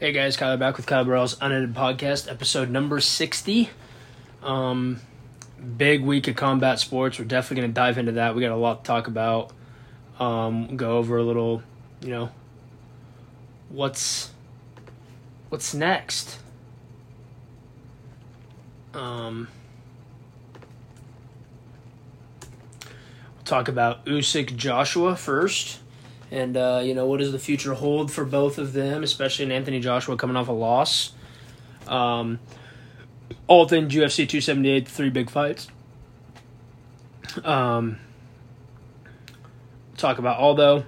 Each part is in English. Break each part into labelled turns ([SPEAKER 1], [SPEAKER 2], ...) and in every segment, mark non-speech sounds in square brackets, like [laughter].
[SPEAKER 1] Hey guys, Kyler back with Kyler Burrell's Unedited Podcast, episode number 60. Um, big week of combat sports. We're definitely going to dive into that. We got a lot to talk about. Um, go over a little, you know, what's what's next. Um, we'll talk about Usyk Joshua first and uh, you know what does the future hold for both of them, especially in Anthony Joshua coming off a loss. Um, all things UFC 278, three big fights. Um, talk about Aldo.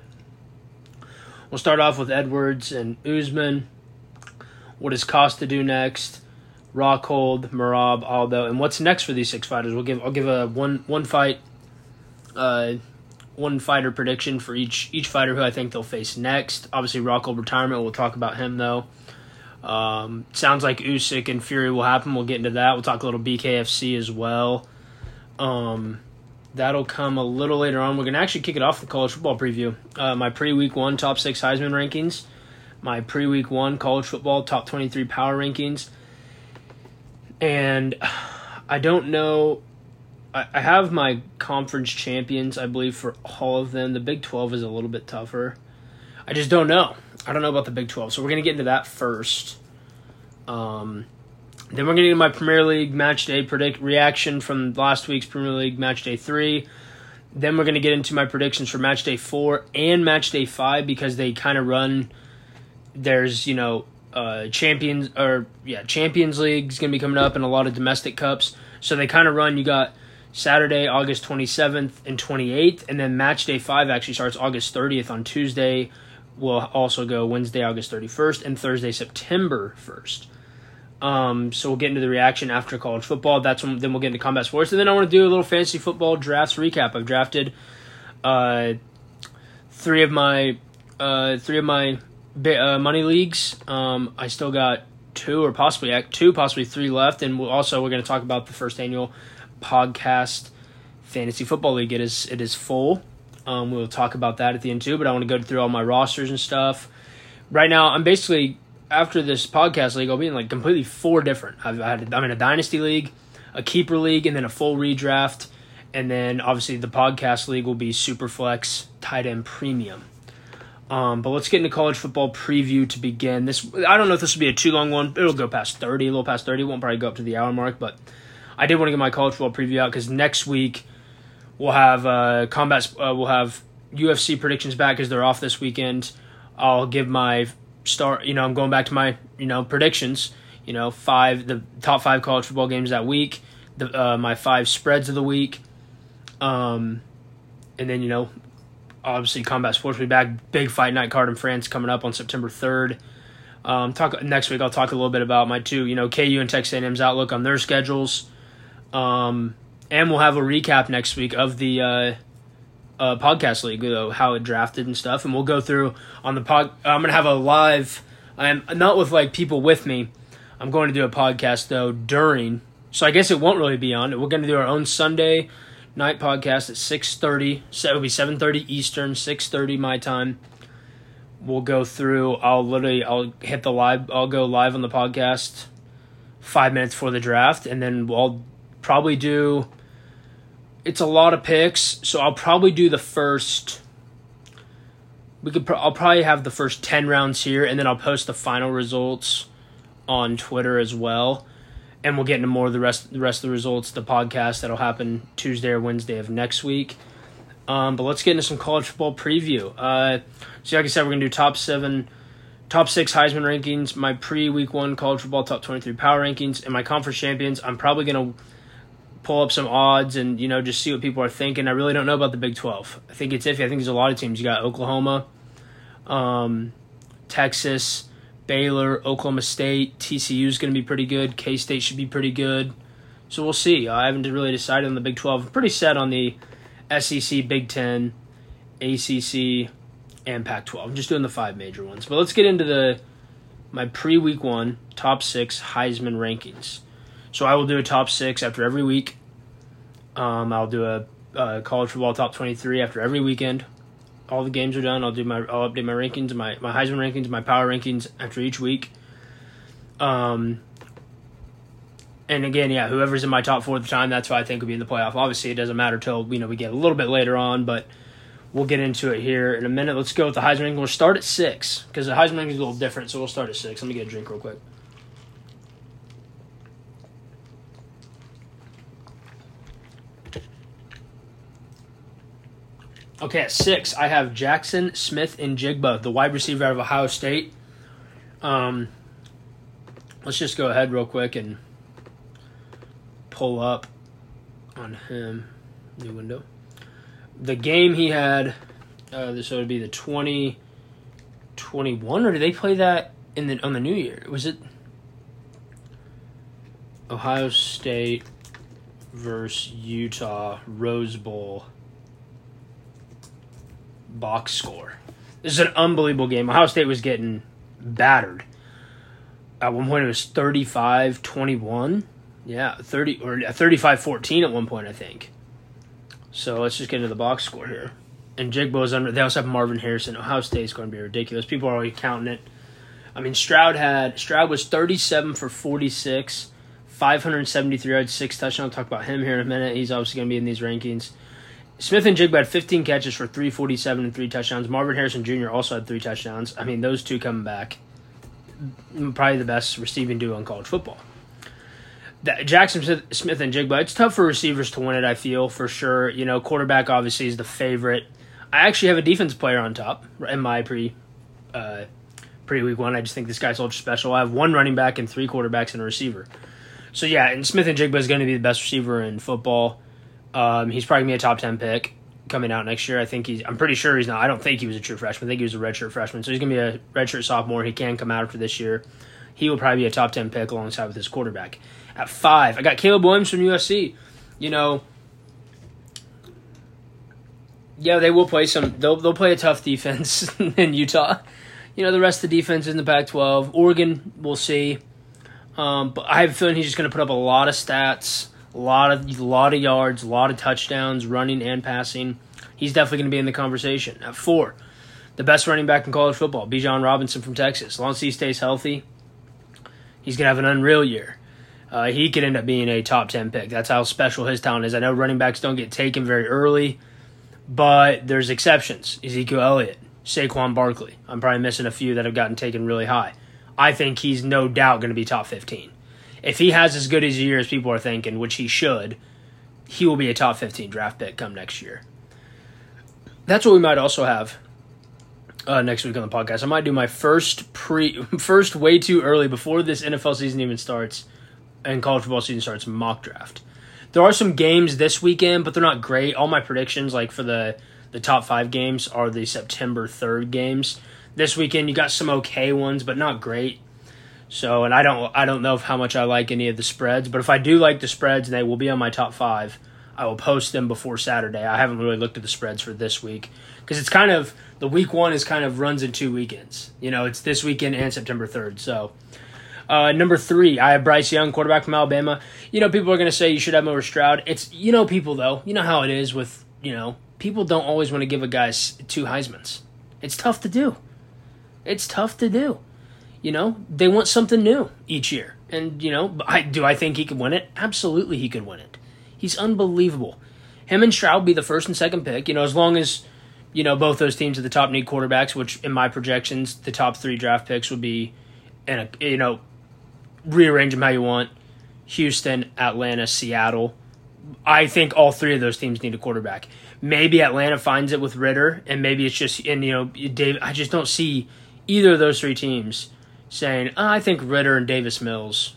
[SPEAKER 1] We'll start off with Edwards and Usman. What does Costa do next? Rockhold, Merab, Aldo, and what's next for these six fighters? We'll give I'll give a one one fight uh, one fighter prediction for each each fighter who I think they'll face next. Obviously, Rockhold retirement. We'll talk about him though. Um, sounds like Usyk and Fury will happen. We'll get into that. We'll talk a little BKFC as well. Um, that'll come a little later on. We're gonna actually kick it off the college football preview. Uh, my pre week one top six Heisman rankings. My pre week one college football top twenty three power rankings. And [sighs] I don't know I, have my conference champions, I believe, for all of them. The Big 12 is a little bit tougher. I just don't know. I don't know about the Big 12. So we're going to get into that first. Um, then we're going to get my Premier League match day predict reaction from last week's Premier League match day 3. Then we're going to get into my predictions for match day 4 and match day 5 because they kind of run there's, you know, uh, champions or yeah, Champions League is going to be coming up and a lot of domestic cups. So they kind of run you got Saturday, August 27th and 28th, and then match day 5 actually starts August 30th on Tuesday. We'll also go Wednesday, August 31st, and Thursday, September 1st. Um, so we'll get into the reaction after college football. That's when then we'll get into combat sports, and then I want to do a little fantasy football drafts recap. I've drafted uh, three of my uh, three of my uh, money leagues. Um, I still got two or possibly two, possibly three left, and we'll also we're going to talk about the first annual podcast fantasy football league. It is it is full. Um, we'll talk about that at the end too. But I want to go through all my rosters and stuff. Right now, I'm basically after this podcast league, I'll be in like completely four different. I've had I'm in a dynasty league, a keeper league, and then a full redraft, and then obviously the podcast league will be super flex tight end premium. Um, but let's get into college football preview to begin. This I don't know if this will be a too long one. It'll go past thirty, a little past thirty. Won't probably go up to the hour mark, but I did want to get my college football preview out because next week we'll have uh, combat. Uh, we'll have UFC predictions back because they're off this weekend. I'll give my start. You know, I'm going back to my you know predictions. You know, five the top five college football games that week. The uh, my five spreads of the week. Um, and then you know, obviously combat sports will be back. Big fight night card in France coming up on September third. Um, talk next week. I'll talk a little bit about my two, you know, KU and Texas A&M's outlook on their schedules. Um, and we'll have a recap next week of the uh, uh, podcast league, though, how it drafted and stuff. And we'll go through on the pod. I'm gonna have a live. I'm not with like people with me. I'm going to do a podcast though during. So I guess it won't really be on. We're to do our own Sunday night podcast at 6:30. So it'll be 7:30 Eastern, 6:30 my time. We'll go through. I'll literally. I'll hit the live. I'll go live on the podcast five minutes before the draft, and then I'll probably do it's a lot of picks, so I'll probably do the first we could pro- I'll probably have the first 10 rounds here and then I'll post the final results on Twitter as well. And we'll get into more of the rest the rest of the results, the podcast that'll happen Tuesday or Wednesday of next week. Um, but let's get into some college football preview. Uh, so like I said, we're gonna do top seven top six Heisman rankings, my pre week one college football top twenty three power rankings, and my conference champions. I'm probably gonna pull up some odds and you know just see what people are thinking. I really don't know about the Big Twelve. I think it's iffy. I think there's a lot of teams. You got Oklahoma, um, Texas, Baylor, Oklahoma State, TCU is going to be pretty good. K State should be pretty good. So we'll see. I haven't really decided on the Big Twelve. I'm pretty set on the SEC, Big Ten, ACC, and Pac 12. I'm just doing the five major ones. But let's get into the my pre week one top six Heisman rankings. So I will do a top six after every week. Um, I'll do a, a, college football top twenty three after every weekend. All the games are done. I'll do my I'll update my rankings, my my Heisman rankings, my power rankings after each week. Um, and again, yeah, whoever's in my top four at the time, that's who I think will be in the playoff. Obviously, it doesn't matter till you know we get a little bit later on, but we'll get into it here in a minute. Let's go with the Heisman ranking. We'll start at six because the Heisman ranking is a little different, so we'll start at six. Let me get a drink real quick. Okay, at six, I have Jackson Smith-Njigba, the wide receiver out of Ohio State. Um, let's just go ahead real quick and pull up on him. New window. The game he had, uh, this would be the 2021, or did they play that in the on the New Year? Was it Ohio State versus Utah Rose Bowl? Box score. This is an unbelievable game. Ohio State was getting battered. At one point, it was 35 21. Yeah, 30 or 35 14 at one point, I think. So let's just get into the box score here. And Jigbo's under. They also have Marvin Harrison. Ohio State is going to be ridiculous. People are already counting it. I mean, Stroud had Stroud was 37 for 46, 573 yards, six touchdowns. I'll talk about him here in a minute. He's obviously going to be in these rankings. Smith-Njigba had 15 catches for 347 and three touchdowns. Marvin Harrison Jr. also had three touchdowns. I mean, those two coming back, probably the best receiving duo in college football. That Jackson Smith-Njigba, it's tough for receivers to win it, I feel, for sure. You know, quarterback obviously is the favorite. I actually have a defense player on top in my pre uh, pre week one. I just think this guy's ultra special. I have one running back and three quarterbacks and a receiver. So yeah, and Smith-Njigba is going to be the best receiver in football. Um, he's probably gonna be a top ten pick coming out next year. I think he's. I'm pretty sure he's not. I don't think he was a true freshman. I think he was a redshirt freshman. So he's gonna be a redshirt sophomore. He can come out after this year. He will probably be a top ten pick alongside with his quarterback. At five, I got Caleb Williams from USC. You know, yeah, they will play some. They'll they'll play a tough defense [laughs] in Utah. You know, the rest of the defense in the Pac-12. Oregon, we'll see. Um, but I have a feeling he's just going to put up a lot of stats. A lot of a lot of yards, a lot of touchdowns, running and passing. He's definitely going to be in the conversation. At four, the best running back in college football, Bijan Robinson from Texas. As long as he stays healthy, he's going to have an unreal year. Uh, he could end up being a top 10 pick. That's how special his talent is. I know running backs don't get taken very early, but there's exceptions. Ezekiel Elliott, Saquon Barkley. I'm probably missing a few that have gotten taken really high. I think he's no doubt going to be top 15 if he has as good as a year as people are thinking, which he should, he will be a top 15 draft pick come next year. That's what we might also have uh, next week on the podcast. I might do my first pre, [laughs] first way too early before this NFL season even starts and college football season starts mock draft. There are some games this weekend, but they're not great. All my predictions, like for the the top five games, are the September third games. This weekend, you got some okay ones, but not great. So, and I don't, I don't know how much I like any of the spreads, but if I do like the spreads, and they will be on my top five, I will post them before Saturday. I haven't really looked at the spreads for this week because it's kind of the week one is kind of runs in two weekends. You know, it's this weekend and September third. So, uh, number three, I have Bryce Young, quarterback from Alabama. You know, people are going to say you should have him over Stroud. It's you know, people though, you know how it is with you know, people don't always want to give a guy two Heisman's. It's tough to do. It's tough to do. You know, they want something new each year. And, you know, I, do I think he could win it? Absolutely, he could win it. He's unbelievable. Him and Stroud be the first and second pick, you know, as long as, you know, both those teams are the top need quarterbacks, which in my projections, the top three draft picks would be, in a, you know, rearrange them how you want Houston, Atlanta, Seattle. I think all three of those teams need a quarterback. Maybe Atlanta finds it with Ridder, and maybe it's just, and, you know, Dave, I just don't see either of those three teams saying, oh, I think Ridder and Davis Mills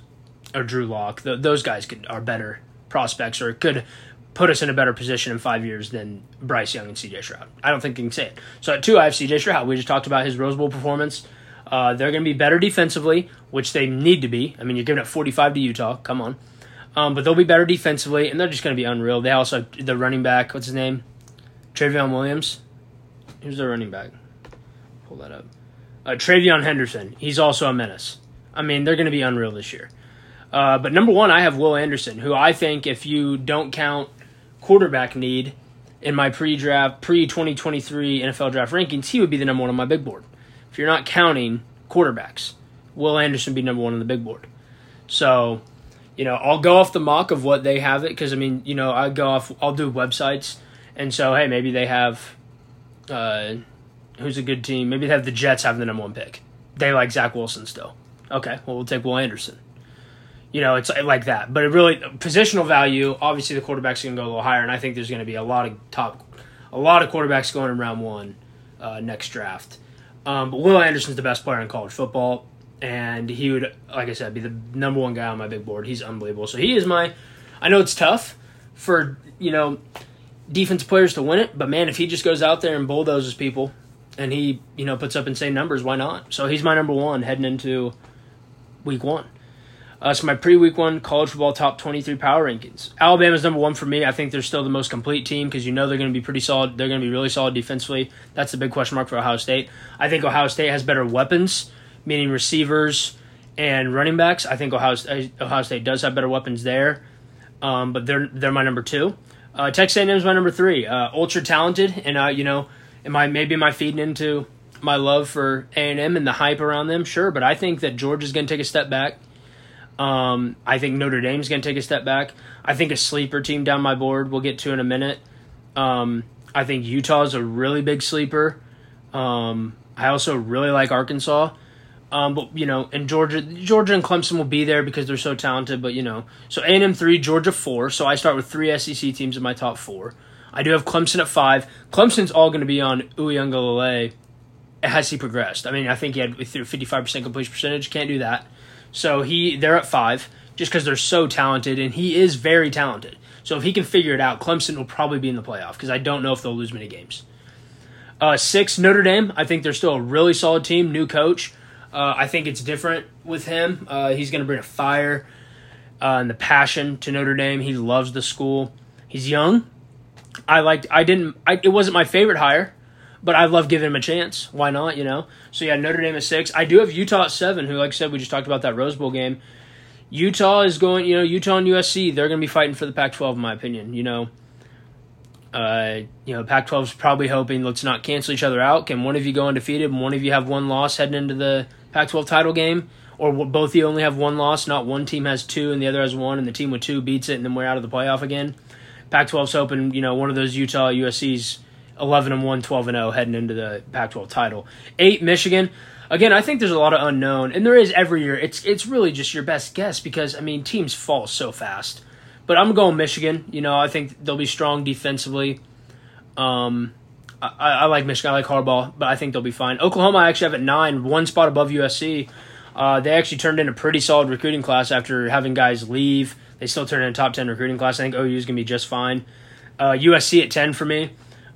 [SPEAKER 1] or Drew Lock, th- those guys could, are better prospects or could put us in a better position in five years than Bryce Young and CJ Stroud. I don't think you can say it. So at two, I have CJ Stroud. We just talked about his Rose Bowl performance. Uh, they're going to be better defensively, which they need to be. I mean, you're giving up 45 to Utah. Come on. Um, but they'll be better defensively, and they're just going to be unreal. They also, the running back, what's his name? Trayveon Williams. Who's their running back? Pull that up. Uh, TreVeyon Henderson, he's also a menace. I mean, they're going to be unreal this year. Uh, but number one, I have Will Anderson, who I think, if you don't count quarterback need in my pre-draft, pre-2023 NFL draft rankings, he would be the number one on my big board. If you're not counting quarterbacks, Will Anderson be number one on the big board. So, you know, I'll go off the mock of what they have it because I mean, you know, I go off. I'll do websites, and so hey, maybe they have. Uh, who's a good team? Maybe they have the Jets having the number one pick. They like Zach Wilson still. Okay, well we'll take Will Anderson. You know, it's like that. But it really positional value. Obviously, the quarterback's are going to go a little higher, and I think there's going to be a lot of top, a lot of quarterbacks going in round one uh, next draft. Um, but Will Anderson's the best player in college football, and he would, like I said, be the number one guy on my big board. He's unbelievable. So he is my. I know it's tough for you know defense players to win it, but man, if he just goes out there and bulldozes people, and he you know puts up insane numbers, why not? So he's my number one heading into week one. Uh, so my pre-week one college football top 23 power rankings. Alabama's number one for me. I think they're still the most complete team because you know they're going to be pretty solid. They're going to be really solid defensively. That's the big question mark for Ohio State. I think Ohio State has better weapons, meaning receivers and running backs. I think Ohio, Ohio State does have better weapons there, um, but they're they're my number two. Uh, Texas A&M is my number three. Uh, ultra talented, and uh, you know, am I maybe am I feeding into my love for A&M and the hype around them? Sure, but I think that Georgia's going to take a step back. Um, I think Notre Dame's going to take a step back. I think a sleeper team down my board we'll get to in a minute. Um, I think Utah's a really big sleeper. Um, I also really like Arkansas. Um, but you know, and Georgia, Georgia and Clemson will be there because they're so talented. But you know, so A and M three, Georgia four. So I start with three SEC teams in my top four. I do have Clemson at five. Clemson's all going to be on Uiagalelei has he progressed. I mean, I think he had five percent completion percentage. Can't do that. So he they're at five just because they're so talented, and he is very talented. So if he can figure it out, Clemson will probably be in the playoff because I don't know if they'll lose many games. Uh, six Notre Dame. I think they're still a really solid team. New coach. Uh, I think it's different with him. Uh, he's going to bring a fire uh, and the passion to Notre Dame. He loves the school. He's young. I liked. I didn't. I, it wasn't my favorite hire but I love giving him a chance. Why not? You know. So yeah, Notre Dame at six. I do have Utah at seven. Who, like I said, we just talked about that Rose Bowl game. Utah is going. You know, Utah and USC. They're going to be fighting for the Pac-12, in my opinion. You know. Uh, you know, Pac-12 is probably hoping let's not cancel each other out. Can one of you go undefeated and one of you have one loss heading into the Pac-12 title game, or both of you only have one loss? Not one team has two and the other has one, and the team with two beats it, and then we're out of the playoff again. Pac-12's hoping you know one of those Utah USC's 11 and 1, 12 and 0 heading into the Pac-12 title. 8 Michigan. Again, I think there's a lot of unknown and there is every year. It's it's really just your best guess because I mean, teams fall so fast. But I'm going Michigan. You know, I think they'll be strong defensively. Um I, I like Michigan. I like Harbaugh, but I think they'll be fine. Oklahoma, I actually have at nine, one spot above USC. Uh, they actually turned in a pretty solid recruiting class after having guys leave. They still turn in a top 10 recruiting class. I think OU is going to be just fine. Uh, USC at 10 for me.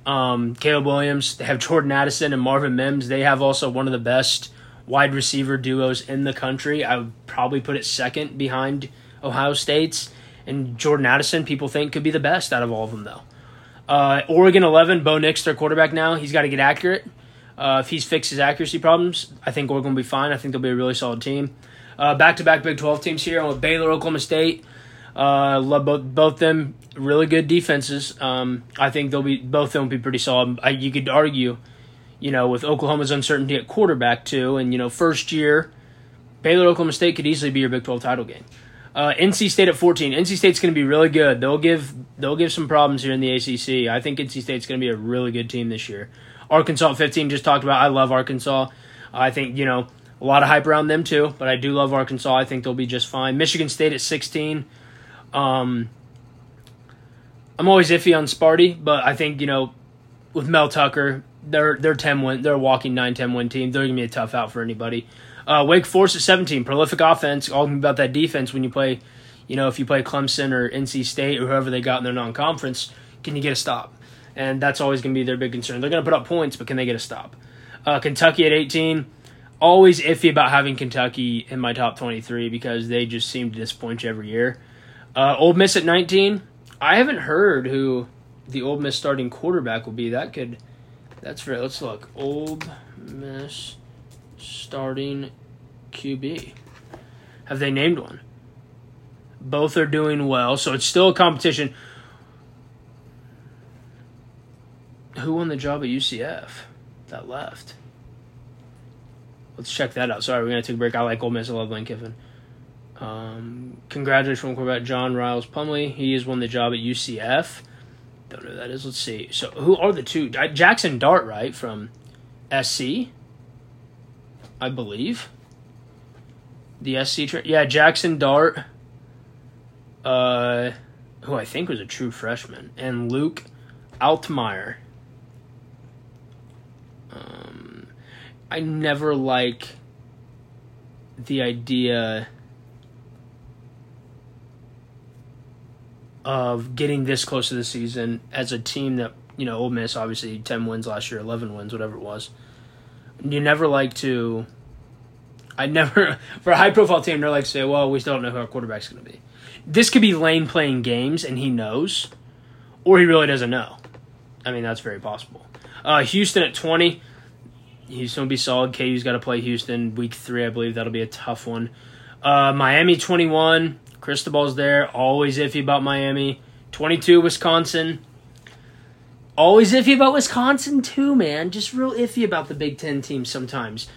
[SPEAKER 1] Um, Caleb Williams, they have Jordan Addison and Marvin Mims. They have also one of the best wide receiver duos in the country. I would probably put it second behind Ohio State's. And Jordan Addison, people think, could be the best out of all of them, though. Uh, Oregon 11, Bo Nix, their quarterback now. He's got to get accurate. Uh, if he's fixed his accuracy problems, I think Oregon will be fine. I think they'll be a really solid team. Back to back Big 12 teams here. I'm with Baylor, Oklahoma State. Uh, love both both them. Really good defenses. Um, I think they'll be both them will be pretty solid. I, you could argue, you know, with Oklahoma's uncertainty at quarterback too, and you know, first year, Baylor Oklahoma State could easily be your Big Twelve title game. Uh, NC State at 14. NC State's going to be really good. They'll give they'll give some problems here in the ACC. I think NC State's going to be a really good team this year. Arkansas at 15. Just talked about. I love Arkansas. I think you know a lot of hype around them too, but I do love Arkansas. I think they'll be just fine. Michigan State at 16. Um, I'm always iffy on Sparty, but I think you know with Mel Tucker, they're they're ten win, they're a walking 9-10 win team. They're gonna be a tough out for anybody. Uh, Wake Forest at 17, prolific offense. All about that defense when you play, you know, if you play Clemson or NC State or whoever they got in their non-conference, can you get a stop? And that's always to be their big concern. They're to put up points, but can they get a stop? Uh, Kentucky at 18, always iffy about having Kentucky in my top 23 because they just seem to disappoint you every year. Uh, Ole Miss at 19. I haven't heard who the Ole Miss starting quarterback will be. That could. That's fair. Let's look. Ole Miss starting QB. Have they named one? Both are doing well, so it's still a competition. Who won the job at UCF that left? let's check that out. Sorry, we're gonna take a break. I like Ole Miss. I love Lane Kiffin. Um, congratulations from quarterback John Rhys Plumlee. He has won the job at UCF. Don't know who that is. Let's see. So who are the two? Jackson Dart, right from SC, I believe. The SC, tra- yeah, Jackson Dart. Uh, who I think was a true freshman, and Luke Altmyer. Um, I never like the idea of getting this close to the season as a team that you know Ole Miss obviously ten wins last year, eleven wins, whatever it was. You never like to. I never [laughs] for a high profile team. They're like say, well, we still don't know who our quarterback's going to be. This could be Lane playing games and he knows, or he really doesn't know. I mean, that's very possible. Uh, Houston at twenty. Houston will be solid. KU's got to play Houston week three, I believe. That'll be a tough one. Uh, Miami 21. Cristobal's there. Always iffy about Miami. 22, Wisconsin. Always iffy about Wisconsin, too, man. Just real iffy about the Big Ten teams sometimes.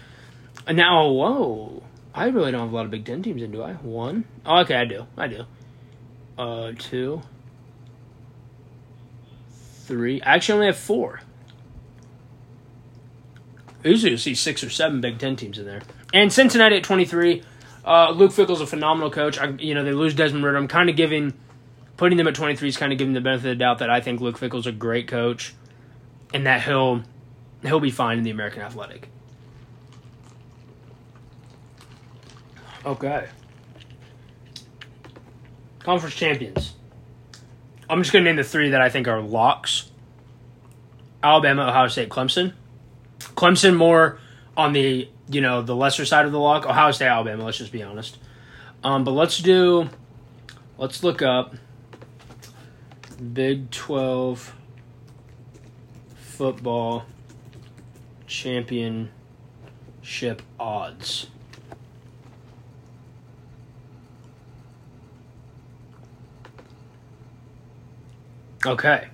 [SPEAKER 1] And now, whoa. I really don't have a lot of Big Ten teams in, do I? One? Oh, okay, I do. I do. Uh, two. Three. I actually only have four. Usually you'll see six or seven Big Ten teams in there. And Cincinnati at 23. Uh, Luke Fickell's a phenomenal coach. I, you know, they lose Desmond Ridder. I'm kind of giving, putting them at 23 is kind of giving the benefit of the doubt that I think Luke Fickell's a great coach, and that he'll he'll be fine in the American Athletic. Okay. Conference champions. I'm just going to name the three that I think are locks Alabama, Ohio State, Clemson. Clemson more on the you know, the lesser side of the lock. Ohio State, Alabama. Let's just be honest. Um, but let's do. Let's look up Big Twelve football championship odds. Okay.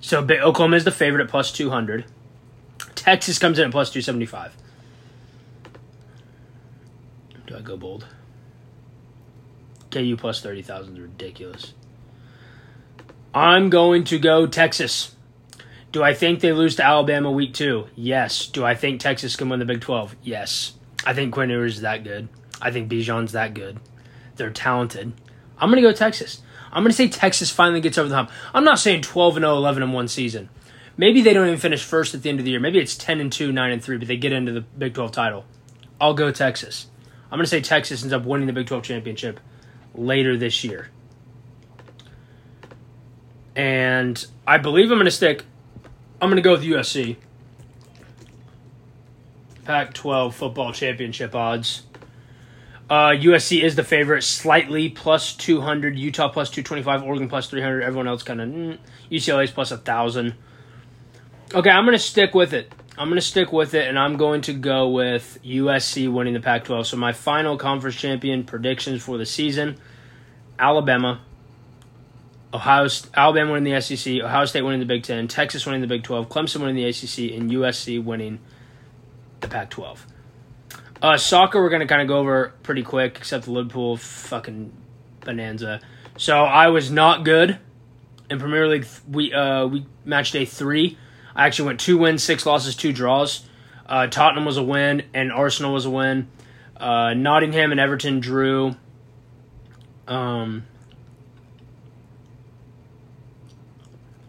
[SPEAKER 1] So Oklahoma is the favorite at plus 200. Texas comes in at plus 275. I go bold? KU plus 30,000 is ridiculous. I'm going to go Texas. Do I think they lose to Alabama week two? Yes. Do I think Texas can win the Big 12? Yes. I think Quinn Ewers is that good. I think Bijan's that good. They're talented. I'm going to go Texas. I'm going to say Texas finally gets over the hump. I'm not saying 12 and 0, 11 and 1 season. Maybe they don't even finish first at the end of the year. Maybe it's 10 and 2, 9 and 3, but they get into the Big 12 title. I'll go Texas. I'm going to say Texas ends up winning the Big 12 championship later this year. And I believe I'm going to stick. I'm going to go with USC. Pac 12 football championship odds. Uh, USC is the favorite, slightly plus 200. Utah plus 225. Oregon plus 300. Everyone else kind of. Mm, UCLA's plus 1,000. Okay, I'm going to stick with it. I'm going to stick with it, and I'm going to go with USC winning the Pac 12. So, my final conference champion predictions for the season Alabama, Ohio, Alabama winning the SEC, Ohio State winning the Big Ten, Texas winning the Big 12, Clemson winning the ACC, and USC winning the Pac 12. Uh, soccer, we're going to kind of go over pretty quick, except the Liverpool fucking bonanza. So, I was not good in Premier League we uh, we match day three. I actually went two wins, six losses, two draws. Uh, Tottenham was a win, and Arsenal was a win. Uh, Nottingham and Everton drew. Um,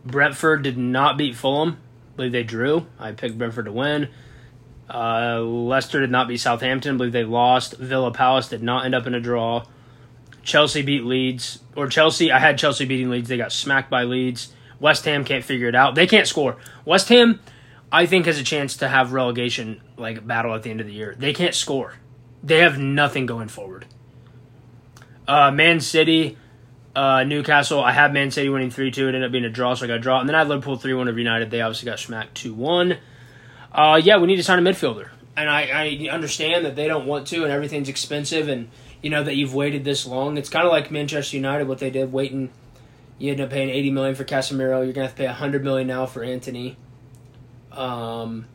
[SPEAKER 1] Brentford did not beat Fulham. I believe they drew. I picked Brentford to win. Uh, Leicester did not beat Southampton. I believe they lost. Villa Palace did not end up in a draw. Chelsea beat Leeds. Or Chelsea, I had Chelsea beating Leeds. They got smacked by Leeds. West Ham can't figure it out. They can't score. West Ham, I think, has a chance to have relegation like battle at the end of the year. They can't score. They have nothing going forward. Uh, Man City, uh, Newcastle. I had Man City winning three two. It ended up being a draw, so I got a draw. And then I had Liverpool three one of United. They obviously got smacked two one. Uh, yeah, we need to sign a midfielder, and I, I understand that they don't want to, and everything's expensive, and you know that you've waited this long. It's kind of like Manchester United, what they did, waiting you end up paying eighty million for Casemiro. You're gonna have to pay hundred million now for Antony. Um,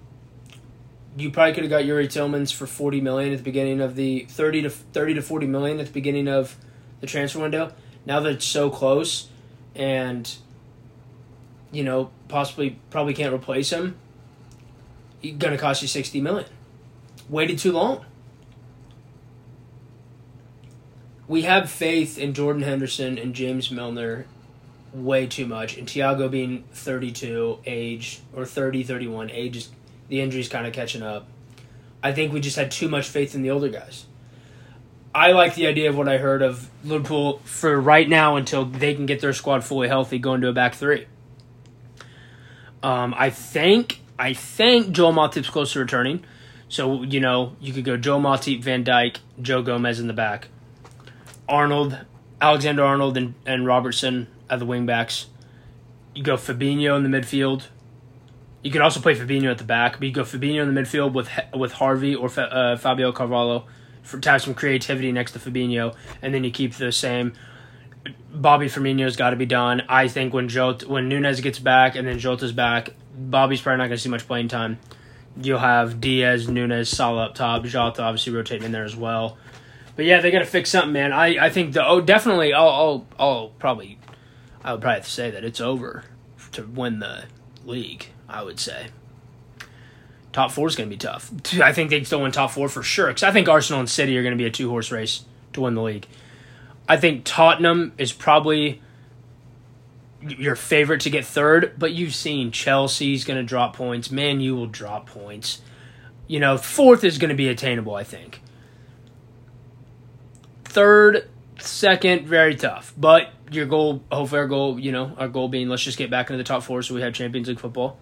[SPEAKER 1] you probably could have got Youri Tielemans for forty million at the beginning of the thirty to thirty to forty million at the beginning of the transfer window. Now that it's so close, and you know possibly probably can't replace him, it's gonna cost you sixty million. Waited too long. We have faith in Jordan Henderson and James Milner way too much. And Thiago being 32, age, or 30, 31, age is the injury's kind of catching up. I think we just had too much faith in the older guys. I like the idea of what I heard of Liverpool for right now until they can get their squad fully healthy, going to a back three. Um, I think I think Joel Matip's close to returning, so you know you could go Joel Matip, Van Dijk, Joe Gomez in the back, Arnold, Alexander Arnold, and, and Robertson at the wingbacks. You go Fabinho in the midfield. You could also play Fabinho at the back, but you go Fabinho in the midfield with with Harvey or uh, Fabio Carvalho for to have some creativity next to Fabinho, and then you keep the same. Bobby Firmino's got to be done. I think when Jota, when Nunez gets back and then Jota's back, Bobby's probably not going to see much playing time. You'll have Diaz, Nunez, Salah up top, Jota obviously rotating in there as well. But yeah, they got to fix something, man. I, I think the oh definitely I'll, I'll I'll probably I would probably say that it's over to win the league. I would say top four is going to be tough. I think they still win top four for sure because I think Arsenal and City are going to be a two horse race to win the league. I think Tottenham is probably your favorite to get third, but you've seen Chelsea's going to drop points. Man, you will drop points. You know, fourth is going to be attainable, I think. Third, second, very tough. But your goal, hopefully our goal, you know, our goal being let's just get back into the top four so we have Champions League football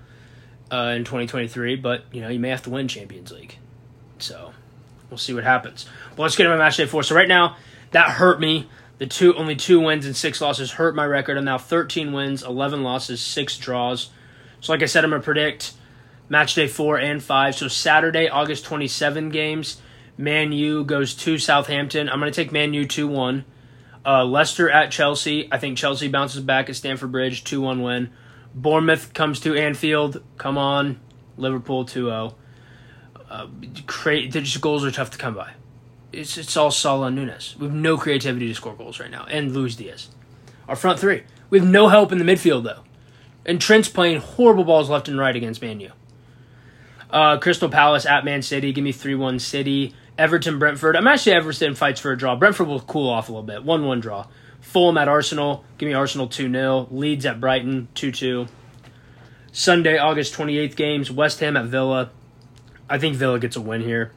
[SPEAKER 1] uh, in 2023. But, you know, you may have to win Champions League. So we'll see what happens. But let's get into my match day four. So right now, that hurt me. The two only two wins and six losses hurt my record. I'm now 13 wins, 11 losses, six draws. So like I said, I'm gonna predict match day four and five. So Saturday, August 27 games. Man U goes to Southampton. I'm gonna take Man U two one. Uh, Leicester at Chelsea. I think Chelsea bounces back at Stamford Bridge, 2 1 win. Bournemouth comes to Anfield. Come on. Liverpool 2 0. Uh, cra- just goals are tough to come by. It's, it's all Salah and Nunez. We have no creativity to score goals right now. And Luis Diaz. Our front three. We have no help in the midfield, though. And Trent's playing horrible balls left and right against Man U. Uh, Crystal Palace at Man City. Give me 3 1 City. Everton, Brentford. I'm actually Everton fights for a draw. Brentford will cool off a little bit. 1 1 draw. Fulham at Arsenal. Give me Arsenal 2 0. Leeds at Brighton 2 2. Sunday, August 28th games. West Ham at Villa. I think Villa gets a win here.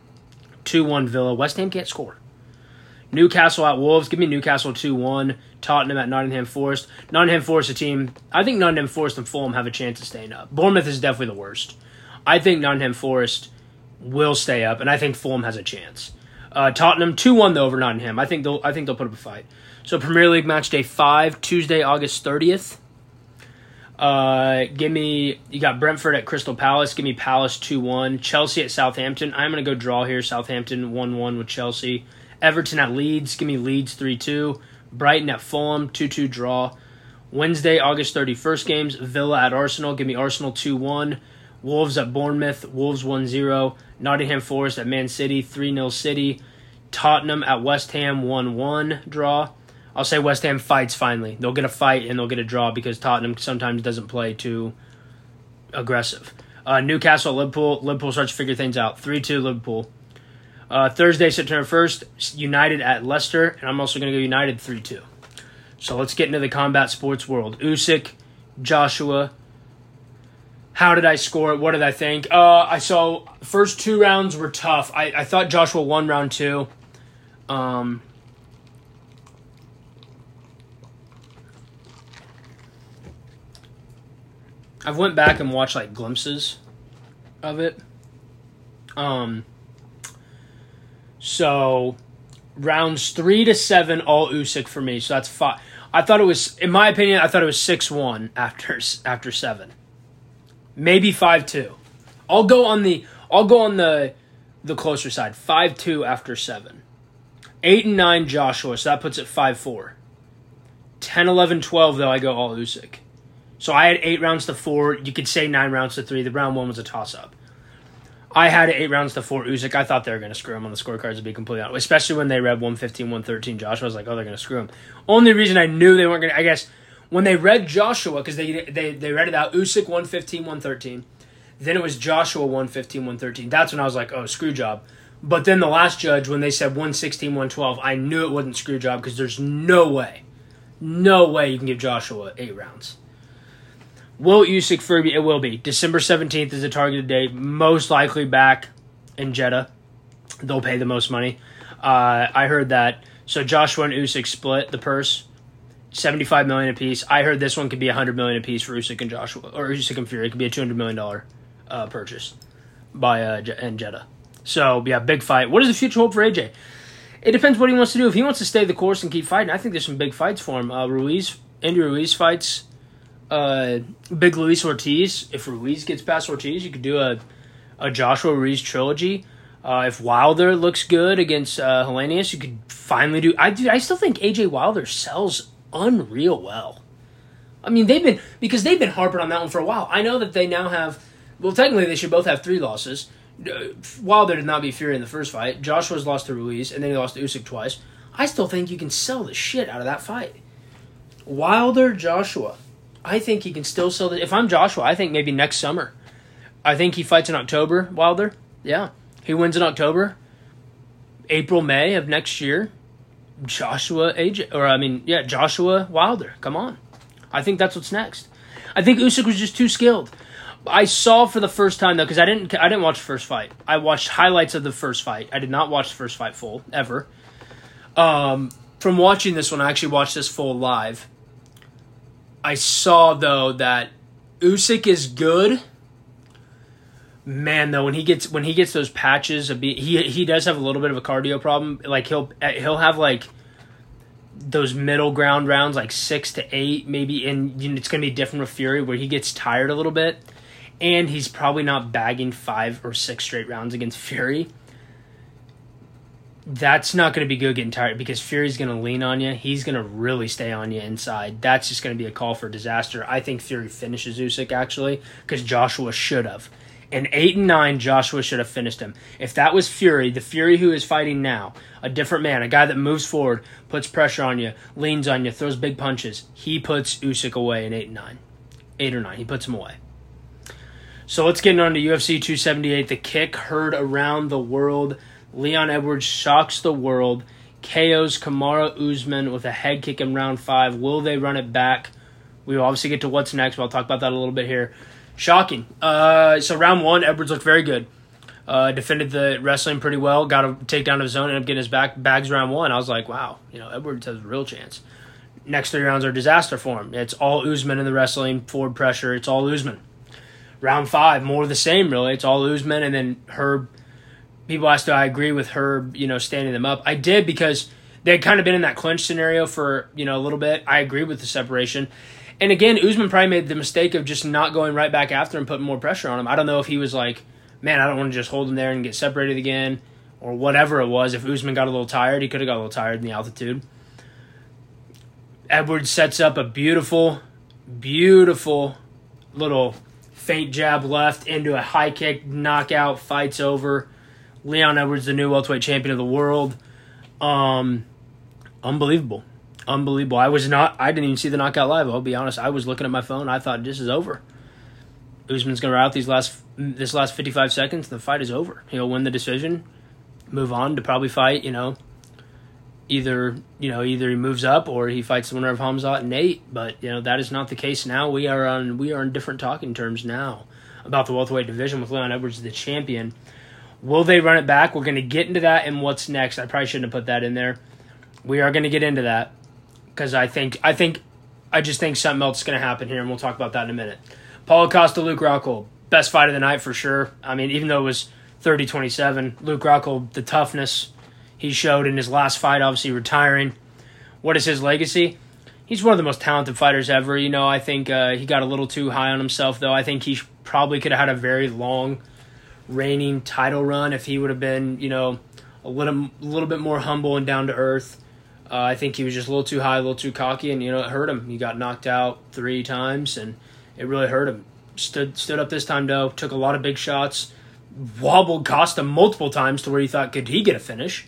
[SPEAKER 1] 2 1 Villa. West Ham can't score. Newcastle at Wolves. Give me Newcastle 2 1. Tottenham at Nottingham Forest. Nottingham Forest, a team. I think Nottingham Forest and Fulham have a chance of staying up. Bournemouth is definitely the worst. I think Nottingham Forest will stay up, and I think Fulham has a chance. Uh, Tottenham two one though over Nottingham. I think they'll I think they'll put up a fight. So Premier League match day five, Tuesday, August thirtieth. Uh, give me you got Brentford at Crystal Palace. Give me Palace two one. Chelsea at Southampton. I'm gonna go draw here. Southampton one one with Chelsea. Everton at Leeds. Give me Leeds three two. Brighton at Fulham two two draw. Wednesday, August thirty first games. Villa at Arsenal. Give me Arsenal two one. Wolves at Bournemouth. Wolves 1 0. Nottingham Forest at Man City, 3 0 City. Tottenham at West Ham, 1 1 draw. I'll say West Ham fights finally. They'll get a fight and they'll get a draw because Tottenham sometimes doesn't play too aggressive. Uh, Newcastle, Liverpool. Liverpool starts to figure things out. 3 2 Liverpool. Uh, Thursday, September 1st, United at Leicester. And I'm also going to go United 3 2. So let's get into the combat sports world. Usyk, Joshua, how did I score it? What did I think? Uh, I saw first two rounds were tough. I, I thought Joshua won round two. Um, I've went back and watched like glimpses of it. Um, so rounds three to seven, all Usyk for me. So that's five. I thought it was, in my opinion, I thought it was six one after after seven maybe five two. I'll go on the I'll go on the the closer side. Five two after seven. Eight and nine Joshua, so that puts it five four. 10, 11, 12, though, I go all Usyk. So I had eight rounds to four. You could say nine rounds to three. The round one was a toss up. I had eight rounds to four Usyk. I thought they were going to screw him on the scorecards to be completely honest, especially when they read 115, 113 Joshua. Was like, oh, they're going to screw him. Only reason I knew they weren't going to, I guess, when they read Joshua, because they, they, they read it out Usyk 115, 113. Then it was Joshua 115, 113. That's when I was like, oh, screw job. But then the last judge, when they said 116, 112, I knew it wasn't screw job because there's no way, no way you can give Joshua eight rounds. Will Usyk Fury? It will be December seventeenth is the targeted date. Most likely back in Jeddah. They'll pay the most money. Uh, I heard that. So Joshua and Usyk split the purse, seventy five million a piece. I heard this one could be hundred million a piece for Usyk and Joshua, or Usyk and Fury. It could be a two hundred million dollar uh, purchase by uh, in Jeddah. So yeah, big fight. What is the future hope for AJ? It depends what he wants to do. If he wants to stay the course and keep fighting, I think there's some big fights for him. Uh, Ruiz, Andy Ruiz fights uh, big Luis Ortiz. If Ruiz gets past Ortiz, you could do a a Joshua Ruiz trilogy. Uh, if Wilder looks good against uh, Helenius, you could finally do. I do. I still think AJ Wilder sells unreal well. I mean, they've been because they've been harping on that one for a while. I know that they now have. Well, technically, they should both have three losses. Uh, Wilder did not beat Fury in the first fight. Joshua's lost to Ruiz, and then he lost to Usyk twice. I still think you can sell the shit out of that fight. Wilder, Joshua. I think he can still sell the. If I'm Joshua, I think maybe next summer. I think he fights in October. Wilder, yeah, he wins in October. April, May of next year. Joshua AJ, or I mean, yeah, Joshua Wilder. Come on, I think that's what's next. I think Usyk was just too skilled. I saw for the first time though, because I didn't, I didn't watch the first fight. I watched highlights of the first fight. I did not watch the first fight full ever. Um, from watching this one, I actually watched this full live I saw though that Usyk is good. Man, though, when he gets when he gets those patches, of be, he he does have a little bit of a cardio problem. Like he'll he'll have like those middle ground rounds, like six to eight, maybe, and you know, it's gonna be different with Fury, where he gets tired a little bit, and he's probably not bagging five or six straight rounds against Fury that's not going to be good getting tired because Fury's going to lean on you. He's going to really stay on you inside. That's just going to be a call for disaster. I think Fury finishes Usyk actually because Joshua should have. In eight and nine, Joshua should have finished him. If that was Fury, the Fury who is fighting now, a different man, a guy that moves forward, puts pressure on you, leans on you, throws big punches, he puts Usyk away in eight and nine, eight or nine. He puts him away. So let's get on to UFC 278. The kick heard around the world. Leon Edwards shocks the world, KOs Kamaru Usman with a head kick in round five. Will they run it back? We obviously get to what's next, but I'll talk about that a little bit here. Shocking. Uh, so round one, Edwards looked very good. Uh, defended the wrestling pretty well. Got a takedown of his own. Ended up getting his back bags round one. I was like, wow, you know, Edwards has a real chance. Next three rounds are disaster for him. It's all Usman in the wrestling, forward pressure. It's all Usman. Round five, more of the same, really. It's all Usman, and then Herb people asked, do I agree with her, you know, standing them up? I did because they had kind of been in that clinch scenario for, you know, a little bit. I agree with the separation. And again, Usman probably made the mistake of just not going right back after and putting more pressure on him. I don't know if he was like, man, I don't want to just hold him there and get separated again or whatever it was. If Usman got a little tired, he could have got a little tired in the altitude. Edwards sets up a beautiful, beautiful little feint jab left into a high kick, knockout, fights over. Leon Edwards, the new welterweight champion of the world. Um, unbelievable, unbelievable. I was not. I didn't even see the knockout live. I'll be honest. I was looking at my phone. I thought this is over. Usman's gonna rout these last this last fifty five seconds. The fight is over. He'll win the decision, move on to probably fight. You know, either you know either he moves up or he fights the winner of Khamzat and Nate. But you know that is not the case now. We are on we are on different talking terms now about the welterweight division with Leon Edwards the champion. Will they run it back? We're going to get into that and what's next. I probably shouldn't have put that in there. We are going to get into that because I think I think I just think something else is going to happen here, and we'll talk about that in a minute. Paulo Costa, Luke Rockhold, best fight of the night for sure. I mean, even though it was 30-27, Luke Rockhold, the toughness he showed in his last fight, obviously retiring. What is his legacy? He's one of the most talented fighters ever. You know, I think uh, he got a little too high on himself, though. I think he probably could have had a very long reigning title run if he would have been, you know, a little a little bit more humble and down to earth. Uh, I think he was just a little too high, a little too cocky, and you know it hurt him. He got knocked out three times, and it really hurt him. Stood stood up this time though, took a lot of big shots, wobbled Costa multiple times to where he thought, could he get a finish?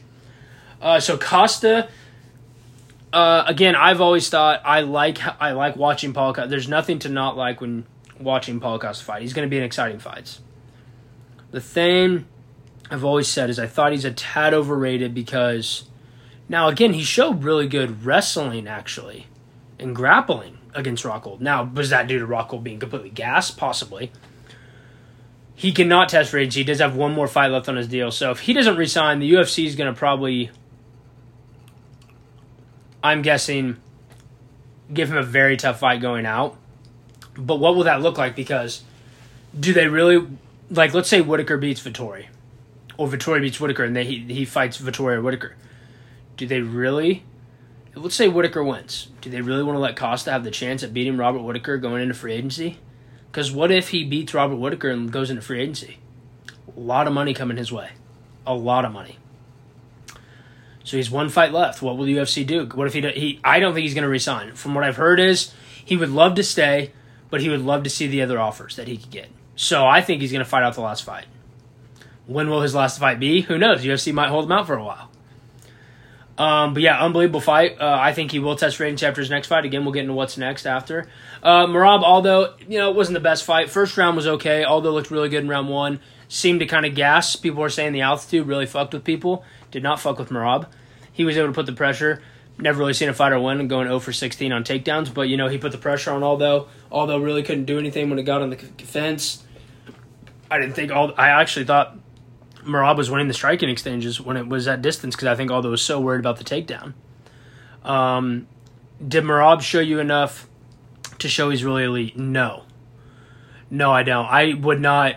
[SPEAKER 1] Uh, so Costa, uh, again, I've always thought I like I like watching Paul. Costa. There's nothing to not like when watching Paul Costa fight. He's going to be an exciting fights. The thing I've always said is I thought he's a tad overrated because now again he showed really good wrestling actually and grappling against Rockhold. Now was that due to Rockhold being completely gassed? Possibly. He cannot test for. He does have one more fight left on his deal. So if he doesn't resign, the UFC is going to probably, I'm guessing, give him a very tough fight going out. But what will that look like? Because do they really like? Let's say Whitaker beats Vettori, or Vettori beats Whitaker, and they, he he fights Vettori or Whitaker. Do they really? Let's say Whitaker wins. Do they really want to let Costa have the chance at beating Robert Whitaker going into free agency? Because what if he beats Robert Whitaker and goes into free agency? A lot of money coming his way. A lot of money. So he's one fight left. What will the UFC do? What if he? he I don't think he's going to resign. From what I've heard is he would love to stay, but he would love to see the other offers that he could get. So I think he's going to fight out the last fight. When will his last fight be? Who knows? UFC might hold him out for a while. Um, but yeah, unbelievable fight. Uh, I think he will test rating after his next fight. Again, we'll get into what's next after. Uh, Merab, although you know it wasn't the best fight, first round was okay. Aldo looked really good in round one. Seemed to kind of gas. People were saying the altitude really fucked with people. Did not fuck with Merab. He was able to put the pressure. Never really seen a fighter win going 0 for 16 on takedowns, but you know he put the pressure on Aldo. Aldo really couldn't do anything when it got on the fence. I didn't think all. I actually thought Merab was winning the striking exchanges when it was at distance because I think Aldo was so worried about the takedown. Um, did Merab show you enough to show he's really elite? No. No, I don't. I would not.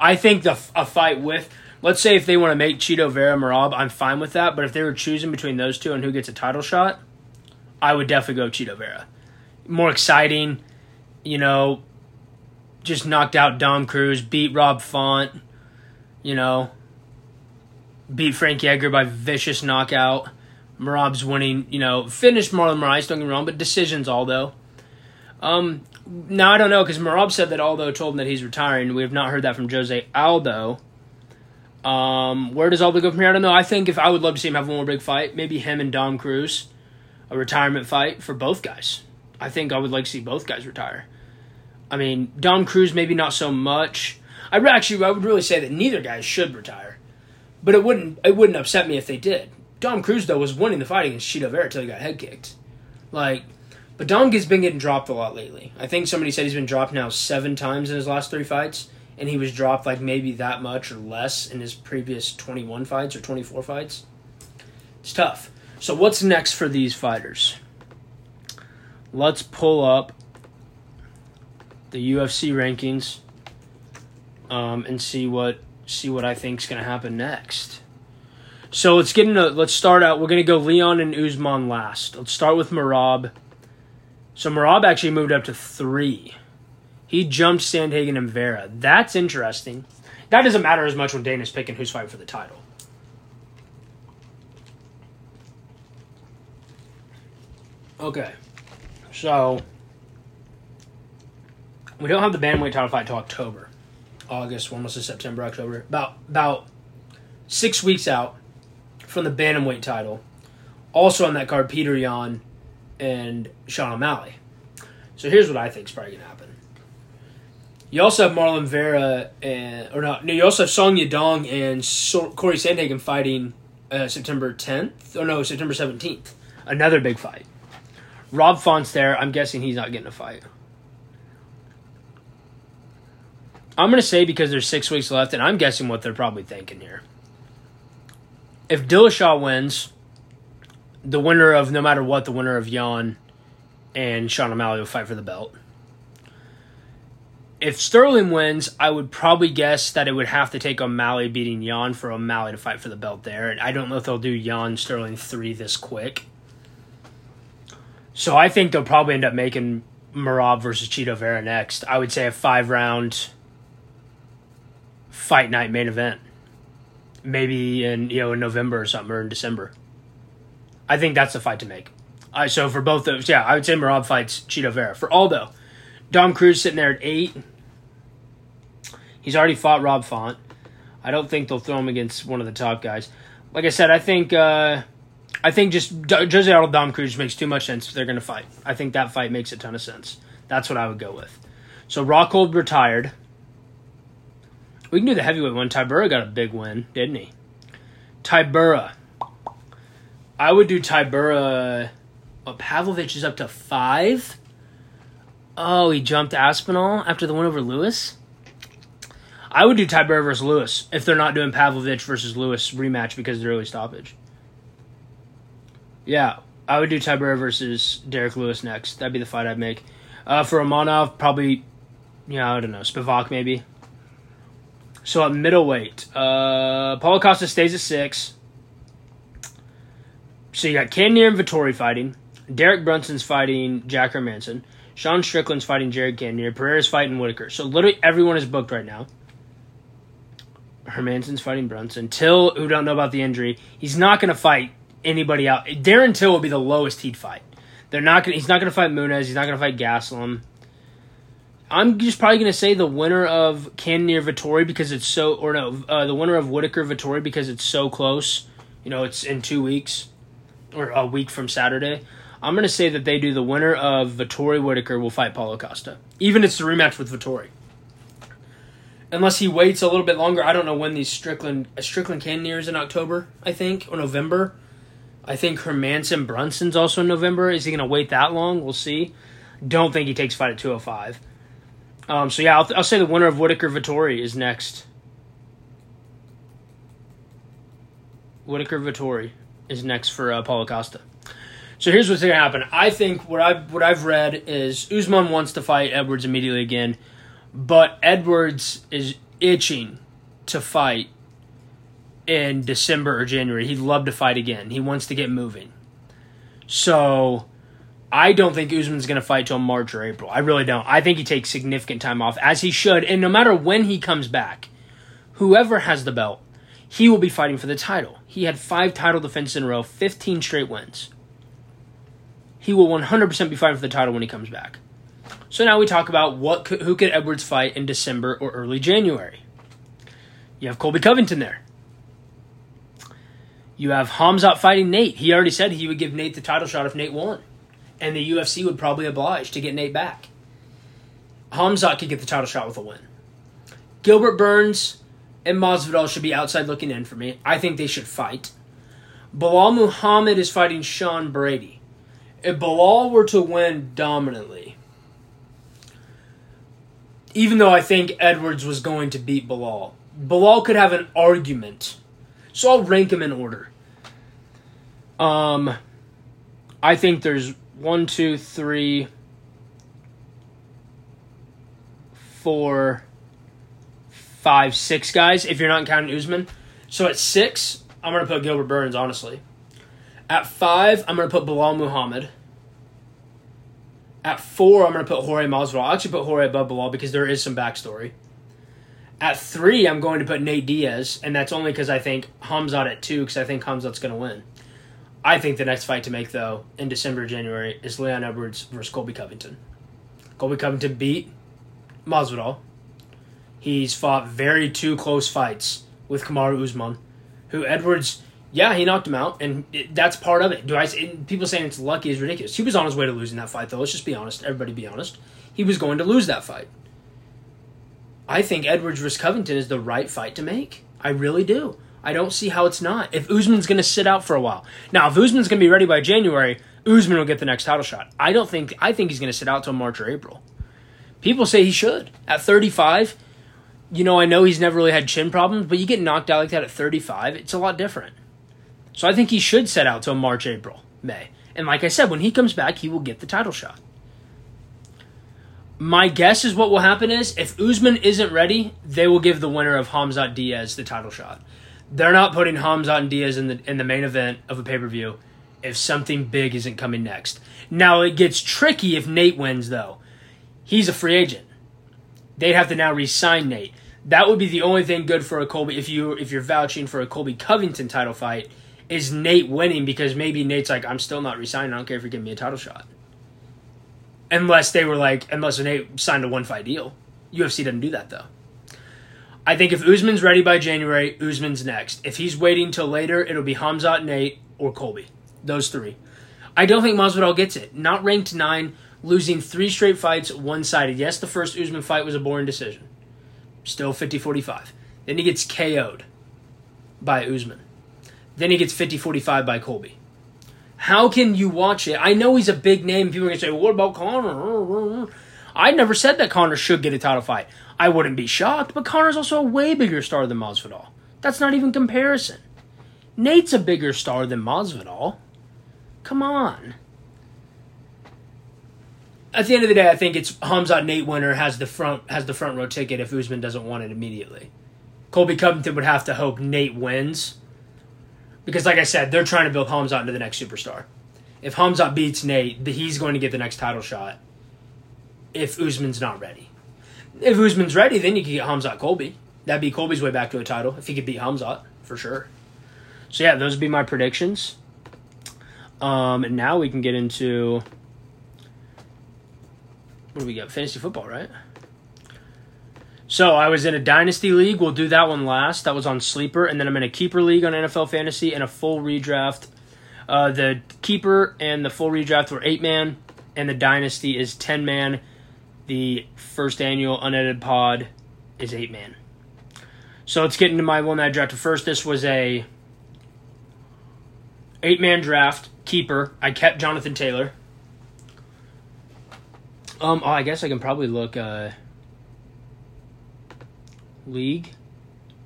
[SPEAKER 1] I think the a fight with, let's say if they want to make Chito Vera Merab, I'm fine with that. But if they were choosing between those two and who gets a title shot, I would definitely go Chito Vera. More exciting, you know, just knocked out Dom Cruz, beat Rob Font you know, beat Frankie Edgar by vicious knockout. Merab's winning, you know, finished Marlon Moraes, don't get me wrong, but decisions, Aldo. Um, now I don't know because Merab said that Aldo told him that he's retiring. We have not heard that from Jose Aldo. Um, where does Aldo go from here? I don't know. I think if I would love to see him have one more big fight, maybe him and Dom Cruz, a retirement fight for both guys. I think I would like to see both guys retire. I mean, Dom Cruz maybe not so much. I actually I would really say that neither guy should retire, but it wouldn't it wouldn't upset me if they did. Dom Cruz though was winning the fight against Chito Vera until he got head kicked, like. But Dom has been getting dropped a lot lately. I think somebody said he's been dropped now seven times in his last three fights, and he was dropped like maybe that much or less in his previous 21 fights or 24 fights. It's tough. So, what's next for these fighters? Let's pull up the UFC rankings um, and see what see what I think is going to happen next. So let's get into let's start out. We're going to go Leon and Usman last. Let's start with Merab. So Merab actually moved up to three. He jumped Sandhagen and Vera. That's interesting. That doesn't matter as much when Dana's picking who's fighting for the title. Okay, so we don't have the bantamweight title fight till October. August, almost to September, October, about about six weeks out from the bantamweight title. Also on that card, Petr Yan and Sean O'Malley. So here's what I think is probably gonna happen. You also have Marlon Vera and or not? No, you also have Song Yadong and so- Corey Sandhagen fighting uh, September 10th. Or no, September 17th. Another big fight. Rob Font's there. I'm guessing he's not getting a fight. I'm going to say because there's six weeks left, and I'm guessing what they're probably thinking here. If Dillashaw wins, the winner of no matter what, the winner of Yan and Sean O'Malley will fight for the belt. If Sterling wins, I would probably guess that it would have to take O'Malley beating Yan for O'Malley to fight for the belt there. And I don't know if they'll do Yan Sterling 3 this quick. So I think they'll probably end up making Merab versus Chito Vera next. I would say a five round fight night main event. Maybe in you know in November or something or in December. I think that's the fight to make. Uh, so for both those, yeah, I would say Merab fights Chito Vera. For Aldo, Dom Cruz sitting there at eight. He's already fought Rob Font. I don't think they'll throw him against one of the top guys. Like I said, I think uh, I think just Jose Aldo Dom Cruz makes too much sense they're going to fight. I think that fight makes a ton of sense. That's what I would go with. So Rockhold retired. We can do the heavyweight one. Tybura got a big win, didn't he? Tybura. I would do Tybura. Oh, Pavlovich is up to five. Oh, he jumped Aspinall after the win over Lewis. I would do Tybura versus Lewis if they're not doing Pavlovich versus Lewis rematch because of the early stoppage. Yeah, I would do Tybura versus Derrick Lewis next. That'd be the fight I'd make. Uh, for Romanov, probably, yeah, I don't know, Spivak maybe. So at middleweight, uh, Paulo Costa stays at six. So you got Cannonier and Vettori fighting. Derek Brunson's fighting Jack Hermansson. Sean Strickland's fighting Jared Cannonier. Pereira's fighting Whitaker. So literally everyone is booked right now. Hermansson's fighting Brunson. Till, who don't know about the injury, he's not going to fight anybody out. Darren Till will be the lowest he'd fight. They're not going. He's not going to fight Muniz. He's not going to fight Gastelum. I'm just probably going to say the winner of Cannonier Vettori because it's so, or no, uh, the winner of Whitaker Vettori because it's so close. You know, it's in two weeks or a week from Saturday. I'm going to say that they do the winner of Vettori Whitaker will fight Paulo Costa, even if it's a rematch with Vettori. Unless he waits a little bit longer, I don't know when these Strickland Strickland Cannonier is in October, I think, or November. I think Hermansson Brunson's also in November. Is he going to wait that long? We'll see. Don't think he takes fight at 205. Um, so yeah, I'll, I'll say the winner of Whitaker Vettori is next. Whitaker Vettori is next for uh, Paulo Costa. So here's what's to happen. I think what I've what I've read is Usman wants to fight Edwards immediately again, but Edwards is itching to fight in December or January. He'd love to fight again. He wants to get moving. So I don't think Usman's going to fight till March or April. I really don't. I think he takes significant time off, as he should. And no matter when he comes back, whoever has the belt, he will be fighting for the title. He had five title defenses in a row, 15 straight wins. He will 100% be fighting for the title when he comes back. So now we talk about what could, who could Edwards fight in December or early January. You have Colby Covington there. You have Khamzat fighting Nate. He already said he would give Nate the title shot if Nate won. And the UFC would probably oblige to get Nate back. Khamzat could get the title shot with a win. Gilbert Burns and Masvidal should be outside looking in for me. I think they should fight. Belal Muhammad is fighting Sean Brady. If Belal were to win dominantly, even though I think Edwards was going to beat Belal, Belal could have an argument. So I'll rank them in order. Um, I think there's one, two, three, four, five, six guys. If you're not counting Usman, so at six, I'm gonna put Gilbert Burns. Honestly, at five, I'm gonna put Belal Muhammad. At four, I'm gonna put Jorge Masvidal. I'll actually put Jorge above Belal because there is some backstory. At three, I'm going to put Nate Diaz, and that's only because I think Khamzat at two because I think Khamzat's to win. I think the next fight to make, though, in December, January, is Leon Edwards versus Colby Covington. Colby Covington beat Masvidal. He's fought very two close fights with Kamaru Usman, who Edwards, yeah, he knocked him out, and it, that's part of it. Do I? People saying it's lucky is ridiculous. He was on his way to losing that fight, though. Let's just be honest. Everybody, be honest. He was going to lose that fight. I think Edwards versus Covington is the right fight to make. I really do. I don't see how it's not. If Usman's going to sit out for a while. Now, if Usman's going to be ready by January, Usman will get the next title shot. I don't think I think he's going to sit out till March or April. People say he should. At 35, you know, I know he's never really had chin problems, but you get knocked out like that at 35, it's a lot different. So I think he should set out till March, April, May. And like I said, when he comes back, he will get the title shot. My guess is what will happen is if Usman isn't ready, they will give the winner of Khamzat Diaz the title shot. They're not putting Khamzat and Diaz in the in the main event of a pay per view if something big isn't coming next. Now it gets tricky if Nate wins though. He's a free agent. They'd have to now re-sign Nate. That would be the only thing good for a Colby if you if you're vouching for a Colby Covington title fight is Nate winning because maybe Nate's like I'm still not resigning. I don't care if you give me a title shot. Unless they were like, unless Nate signed a one fight deal. UFC doesn't do that though. I think if Usman's ready by January, Usman's next. If he's waiting till later, it'll be Khamzat, Nate, or Colby. Those three. I don't think Masvidal gets it. Not ranked nine, losing three straight fights one sided. Yes, the first Usman fight was a boring decision. Still 50 45. Then he gets KO'd by Usman. Then he gets 50 45 by Colby. How can you watch it? I know he's a big name. People are going to say, what about Conor? I never said that Conor should get a title fight. I wouldn't be shocked, but Conor's also a way bigger star than Masvidal. That's not even comparison. Nate's a bigger star than Masvidal. Come on. At the end of the day, I think it's Khamzat Nate winner has the front has the front row ticket if Usman doesn't want it immediately. Colby Covington would have to hope Nate wins. Because like I said, they're trying to build Khamzat into the next superstar. If Khamzat beats Nate, he's going to get the next title shot. If Usman's not ready. If Usman's ready, then you can get Khamzat Colby. That'd be Colby's way back to a title if he could beat Khamzat, for sure. So yeah, those would be my predictions. Um, and now we can get into what do we got? Fantasy football, right? So I was in a dynasty league. We'll do that one last. That was on sleeper, and then I'm in a keeper league on NFL fantasy and a full redraft. Uh, the keeper and the full redraft were eight man, and the dynasty is ten man. The first annual unedited pod is eight man. So let's get into my one that I drafted first. This was a eight man draft keeper. I kept Jonathan Taylor. Um, oh, I guess I can probably look uh, league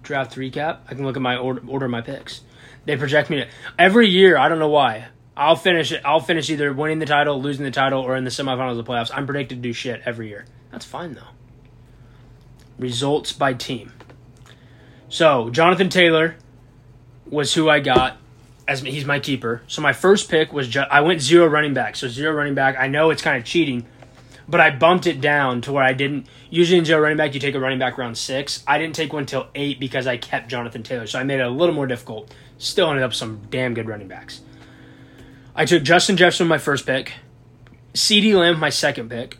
[SPEAKER 1] draft recap. I can look at my order, order my picks. They project me to, every year. I don't know why. I'll finish it. I'll finish either winning the title, losing the title, or in the semifinals of the playoffs. I'm predicted to do shit every year. That's fine though. Results by team. So Jonathan Taylor was who I got as he's my keeper. So my first pick was ju- I went zero running back. So zero running back. I know it's kind of cheating, but I bumped it down to where I didn't. Usually in zero running back, you take a running back round six. I didn't take one till eight because I kept Jonathan Taylor. So I made it a little more difficult. Still ended up some damn good running backs. I took Justin Jefferson my first pick, CeeDee Lamb my second pick,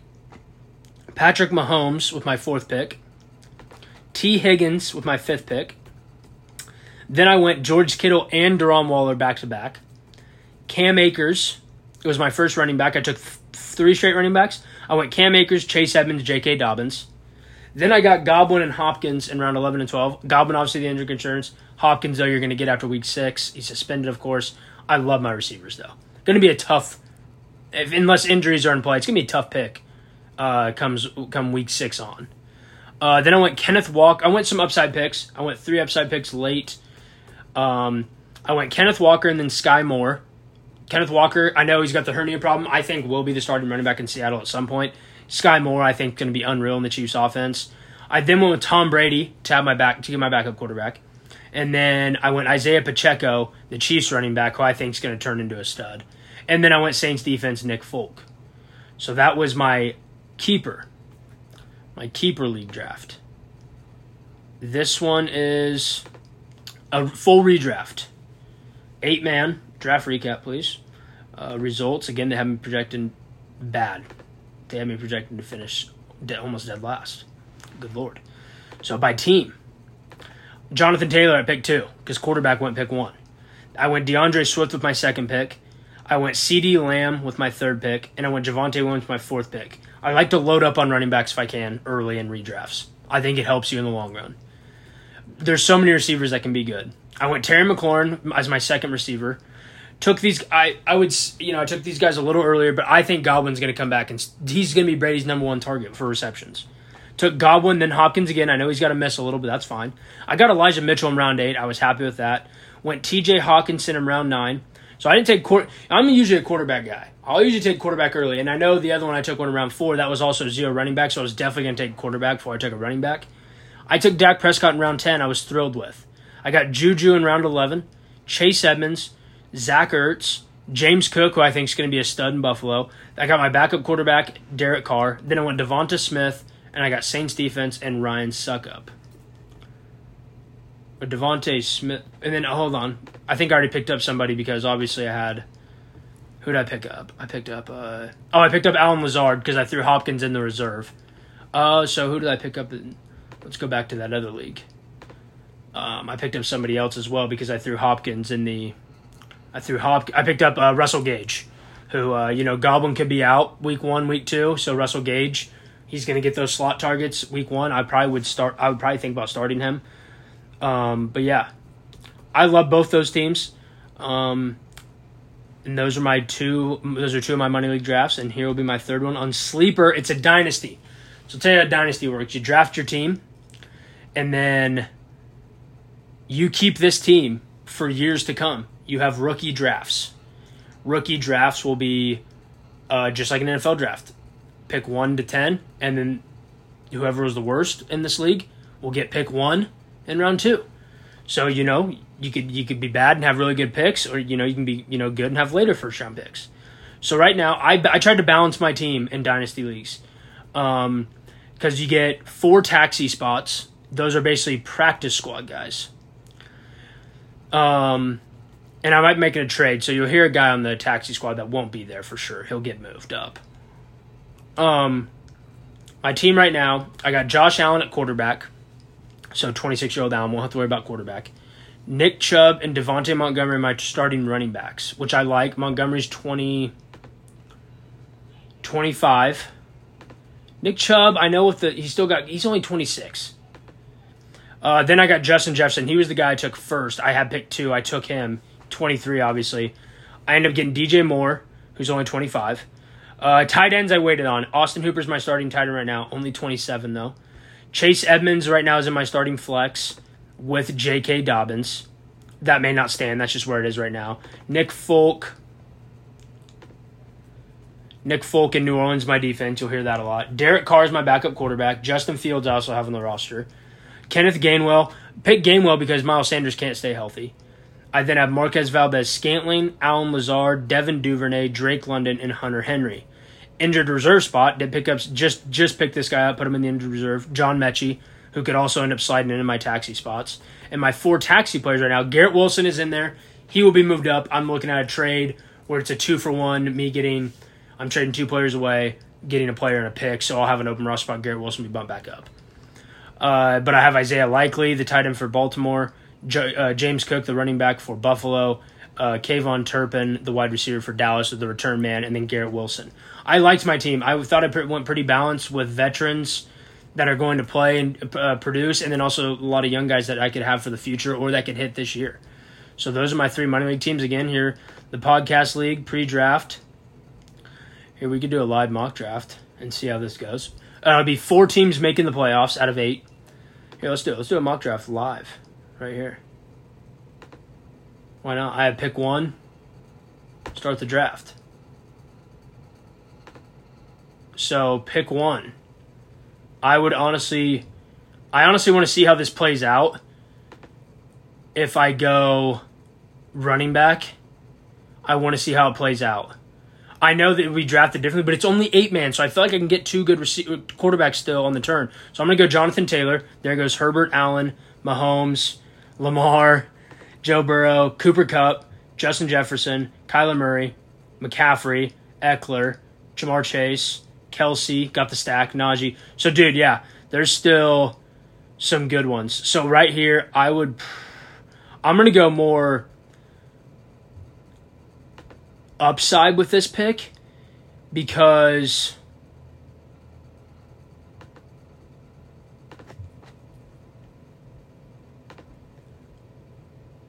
[SPEAKER 1] Patrick Mahomes with my fourth pick, Tee Higgins with my fifth pick. Then I went George Kittle and Darren Waller back to back. Cam Akers it was my first running back. I took th- three straight running backs. I went Cam Akers, Chase Edmonds, J.K. Dobbins. Then I got Godwin and Hopkins in round 11 and 12. Godwin, obviously, the injury concerns. Hopkins, though, you're going to get after week six. He's suspended, of course. I love my receivers, though. Going to be a tough, if, unless injuries are in play, it's going to be a tough pick uh, comes come week six on. Uh, then I went Kenneth Walk. I went some upside picks. I went three upside picks late. Um, I went Kenneth Walker and then Sky Moore. Kenneth Walker, I know he's got the hernia problem. I think will be the starting running back in Seattle at some point. Sky Moore, I think, going to be unreal in the Chiefs' offense. I then went with Tom Brady to have my back to get my backup quarterback, and then I went Isaiah Pacheco, the Chiefs running back, who I think is going to turn into a stud. And then I went Saints defense Nick Folk. So that was my keeper, my keeper league draft. This one is a full redraft, eight man draft recap, please. Uh, results again, they have me projecting bad. They have me projecting to finish almost dead last. Good lord. So by team, Jonathan Taylor at pick two because quarterback went pick one. I went D'Andre Swift with my second pick. I went CeeDee Lamb with my third pick, and I went Javonte Williams with my fourth pick. I like to load up on running backs if I can early in redrafts. I think it helps you in the long run. There's so many receivers that can be good. I went Terry McLaurin as my second receiver took these I I would you know I took these guys a little earlier, but I think Godwin's going to come back and he's going to be Brady's number one target for receptions. Took Godwin, then Hopkins again. I know he's got to miss a little, but that's fine. I got Elijah Mitchell in round eight. I was happy with that. Went T.J. Hockenson in round nine. So I didn't take court. I'm usually a quarterback guy. I'll usually take quarterback early, and I know the other one I took one around four. That was also zero running back, so I was definitely going to take quarterback before I took a running back. I took Dak Prescott in round ten. I was thrilled with. I got Juju in round eleven, Chase Edmonds, Zach Ertz, James Cook, who I think is going to be a stud in Buffalo. I got my backup quarterback, Derek Carr. Then I went Devonta Smith, and I got Saints defense and Ryan Succop. Or Devonta Smith. And then, oh, hold on. I think I already picked up somebody because obviously I had. Who did I pick up? I picked up. Uh, oh, I picked up Allen Lazard because I threw Hopkins in the reserve. Uh, so who did I pick up? Let's go back to that other league. Um, I picked up somebody else as well because I threw Hopkins in the. I threw Hop. I picked up uh, Russell Gage, who uh, you know Godwin could be out week one, week two. So Russell Gage, he's going to get those slot targets week one. I probably would start. I would probably think about starting him. Um, but yeah, I love both those teams. Um, and those are my two. Those are two of my money league drafts. And here will be my third one on sleeper. It's a dynasty. So I'll tell you how dynasty works. You draft your team, and then you keep this team for years to come. You have rookie drafts. Rookie drafts will be uh, just like an NFL draft. Pick one to ten, and then whoever was the worst in this league will get pick one in round two. So you know you could you could be bad and have really good picks, or you know you can be you know good and have later first round picks. So right now, I I tried to balance my team in dynasty leagues, um, because you get four taxi spots. Those are basically practice squad guys. Um, and I might make it a trade, so you'll hear a guy on the taxi squad that won't be there for sure. He'll get moved up. Um, my team right now, I got Josh Allen at quarterback. So 26 year old Allen won't have to worry about quarterback. Nick Chubb and Devontae Montgomery my starting running backs, which I like. Montgomery's 20, 25. Nick Chubb, I know with the he's still got he's only 26. Uh, then I got Justin Jefferson. He was the guy I took first. I had picked two. I took him, 23, obviously. I end up getting DJ Moore, who's only 25. Uh, tight ends I waited on. Austin Hooper's my starting tight end right now, only 27 though. Chase Edmonds right now is in my starting flex with J.K. Dobbins. That may not stand. That's just where it is right now. Nick Folk. Nick Folk in New Orleans, my defense. You'll hear that a lot. Derek Carr is my backup quarterback. Justin Fields I also have on the roster. Kenneth Gainwell. Pick Gainwell because Miles Sanders can't stay healthy. I then have Marquez Valdes-Scantling, Allen Lazard, Devin Duvernay, Drake London, and Hunter Henry injured reserve spot did pick up just just pick this guy up, put him in the injured reserve. John Metchie, who could also end up sliding into my taxi spots. And my four taxi players right now, Garrett Wilson is in there. He will be moved up. I'm looking at a trade where it's a two for one. Me getting, I'm trading two players away, getting a player and a pick. So I'll have an open roster spot. Garrett Wilson be bumped back up. Uh, but I have Isaiah Likely, the tight end for Baltimore. J- uh, James Cook, the running back for Buffalo uh, Kayvon Turpin, the wide receiver for Dallas, with the return man, and then Garrett Wilson. I liked my team. I thought it went pretty balanced with veterans that are going to play and uh, produce, and then also a lot of young guys that I could have for the future or that could hit this year. So those are my three money league teams. Again, here the podcast league pre-draft. Here we could do a live mock draft and see how this goes. Uh, it'll be four teams making the playoffs out of eight. Here, let's do it. Let's do a mock draft live, right here. Why not? I have pick one. Start the draft. So pick one. I would honestly, I honestly want to see how this plays out. If I go running back, I want to see how it plays out. I know that we drafted differently, but it's only eight man, so I feel like I can get two good rece- quarterbacks still on the turn. So I'm going to go Jonathan Taylor. There goes Herbert, Allen, Mahomes, Lamar, Joe Burrow, Cooper Kupp, Justin Jefferson, Kyler Murray, McCaffrey, Ekeler, Ja'Marr Chase, Kelce got the stack, Najee. So, dude, yeah, there's still some good ones. So, right here, I would. I'm going to go more upside with this pick because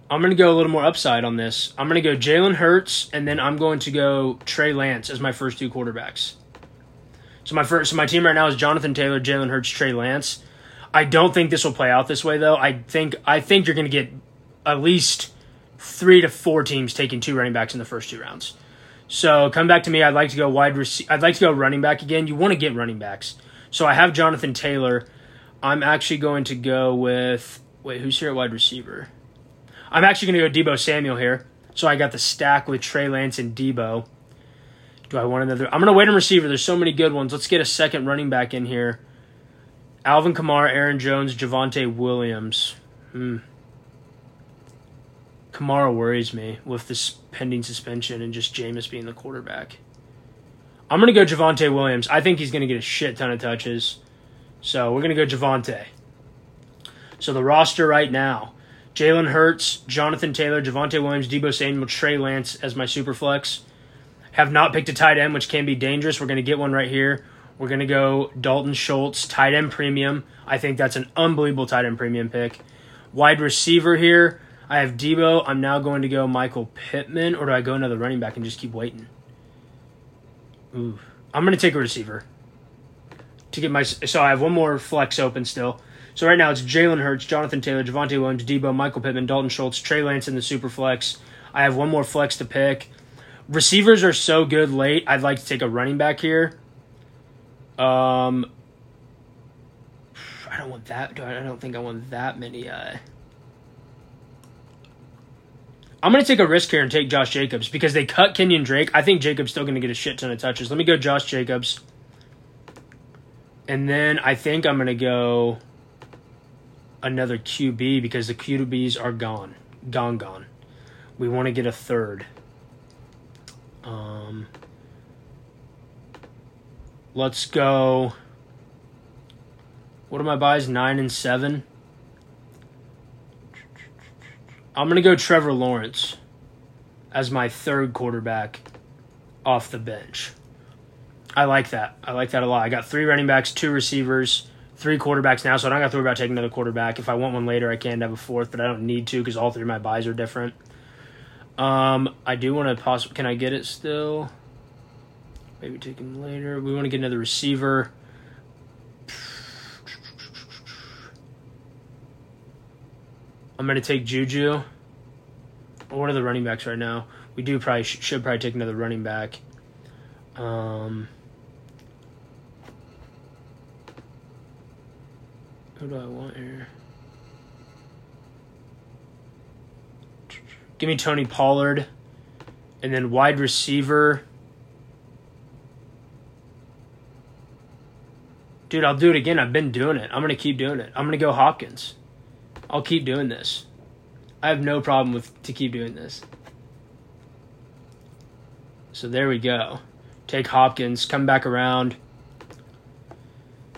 [SPEAKER 1] I'm going to go a little more upside on this. I'm going to go Jalen Hurts, and then I'm going to go Trey Lance as my first two quarterbacks. So my first, so my team right now is Jonathan Taylor, Jalen Hurts, Trey Lance. I don't think this will play out this way though. I think I think you're going to get at least three to four teams taking two running backs in the first two rounds. So come back to me. I'd like to go wide. Rec- I'd like to go running back again. You want to get running backs. So I have Jonathan Taylor. I'm actually going to go with wait. Who's here at wide receiver? I'm actually going to go Deebo Samuel here. So I got the stack with Trey Lance and Deebo. Do I want another? I'm going to wait on receiver. There's so many good ones. Let's get a second running back in here. Alvin Kamara, Aaron Jones, Javonte Williams. Hmm. Kamara worries me with this pending suspension and just Jameis being the quarterback. I'm going to go Javonte Williams. I think he's going to get a shit ton of touches. So we're going to go Javonte. So the roster right now Jalen Hurts, Jonathan Taylor, Javonte Williams, Deebo Samuel, Trey Lance as my super flex. Have not picked a tight end, which can be dangerous. We're going to get one right here. We're going to go Dalton Schultz, tight end premium. I think that's an unbelievable tight end premium pick. Wide receiver here. I have Deebo. I'm now going to go Michael Pittman, or do I go another running back and just keep waiting? Ooh. I'm going to take a receiver to get my. So I have one more flex open still. So right now it's Jalen Hurts, Jonathan Taylor, Javonte Williams, Deebo, Michael Pittman, Dalton Schultz, Trey Lance in the super flex. I have one more flex to pick. Receivers are so good late. I'd like to take a running back here. Um, I don't want that. I don't think I want that many. Uh, I'm going to take a risk here and take Josh Jacobs because they cut Kenyon Drake. I think Jacobs still going to get a shit ton of touches. Let me go Josh Jacobs. And then I think I'm going to go another QB because the QBs are gone. Gone, gone. We want to get a third. Um, let's go. What are my buys? Nine and seven. I'm to go Trevor Lawrence as my third quarterback off the bench. I like that. I like that a lot. I got three running backs, two receivers, three quarterbacks now, so I don't got to worry about taking another quarterback. If I want one later, I can have a fourth, but I don't need to because all three of my buys are different. Um, I do want to possibly. Can I get it still? Maybe take him later. We want to get another receiver. I'm to take Juju. What are the running backs right now? We do probably should probably take another running back. Um, who do I want here? Give me Tony Pollard, and then wide receiver. Dude, I'll do it again. I've been doing it. I'm gonna keep doing it. I'm gonna go Hopkins. I'll keep doing this. I have no problem with to keep doing this. So there we go. Take Hopkins, come back around.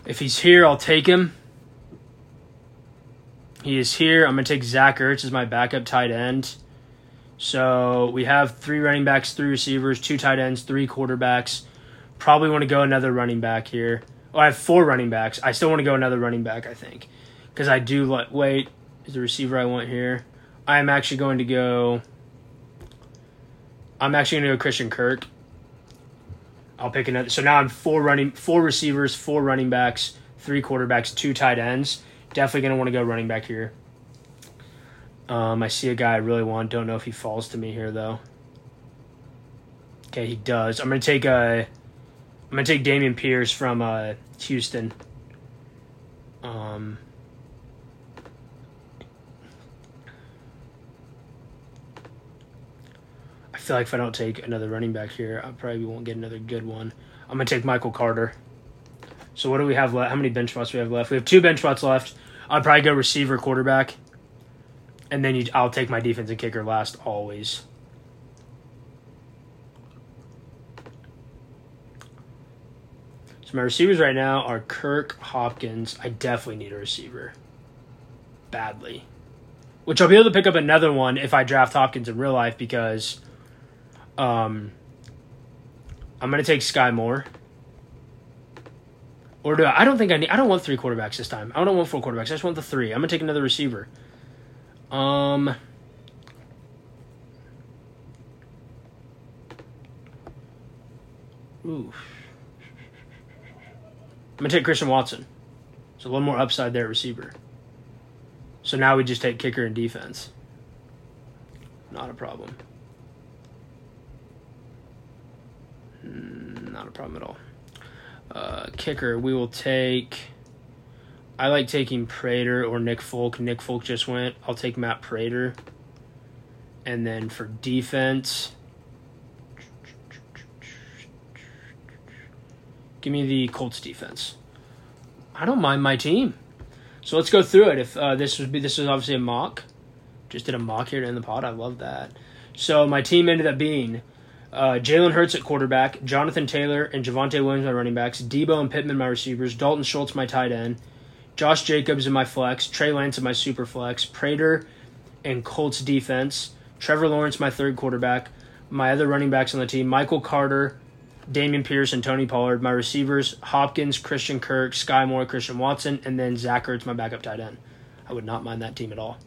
[SPEAKER 1] If he's here, I'll take him. He is here. I'm going to take Zach Ertz as my backup tight end. So we have three running backs, three receivers, two tight ends, three quarterbacks. Probably want to go another running back here. Oh, I have four running backs. I still want to go another running back, I think. Because I do like, wait, is the receiver I want here. I am actually going to go. I'm actually going to go Christian Kirk. I'll pick another. So now I'm four running, four receivers, four running backs, three quarterbacks, two tight ends. Definitely going to want to go running back here. Um, I see a guy I really want. Don't know if he falls to me here though. Okay, he does. I'm to take a. Uh, I'm to take Dameon Pierce from uh, Houston. Um, I feel like if I don't take another running back here, I probably won't get another good one. I'm gonna take Michael Carter. So what do we have left? How many bench spots do we have left? We have two bench spots left. I'd probably go receiver, quarterback, and then you, I'll take my defense and kicker last always. So my receivers right now are Kirk, Hopkins. I definitely need a receiver. Badly. Which I'll be able to pick up another one if I draft Hopkins in real life because um, I'm gonna take Sky Moore. Or do I? I don't think I need. I don't want three quarterbacks this time. I don't want four quarterbacks. I just want the three. I'm gonna take another receiver. Um. Ooh. I'm gonna take Christian Watson. So a little more upside there, receiver. So now we just take kicker and defense. Not a problem. Mm, not a problem at all. Uh, kicker, we will take. I like taking Prater or Nick Folk. Nick Folk just went. I'll take Matt Prater. And then for defense, give me the Colts defense. I don't mind my team. So let's go through it. If uh, this would be this is obviously a mock, just did a mock here in the pod. I love that. So my team ended up being uh, Jalen Hurts at quarterback, Jonathan Taylor and Javonte Williams my running backs, Deebo and Pittman my receivers, Dalton Schultz my tight end, Josh Jacobs in my flex, Trey Lance in my super flex, Prater and Colts defense, Trevor Lawrence my third quarterback, my other running backs on the team, Michael Carter, Dameon Pierce, and Tony Pollard. My receivers, Hopkins, Christian Kirk, Sky Moore, Christian Watson, and then Zach Ertz, my backup tight end. I would not mind that team at all.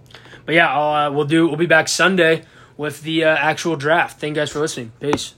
[SPEAKER 1] But yeah, uh, we'll do. We'll be back Sunday with the uh, actual draft. Thank you guys for listening. Peace.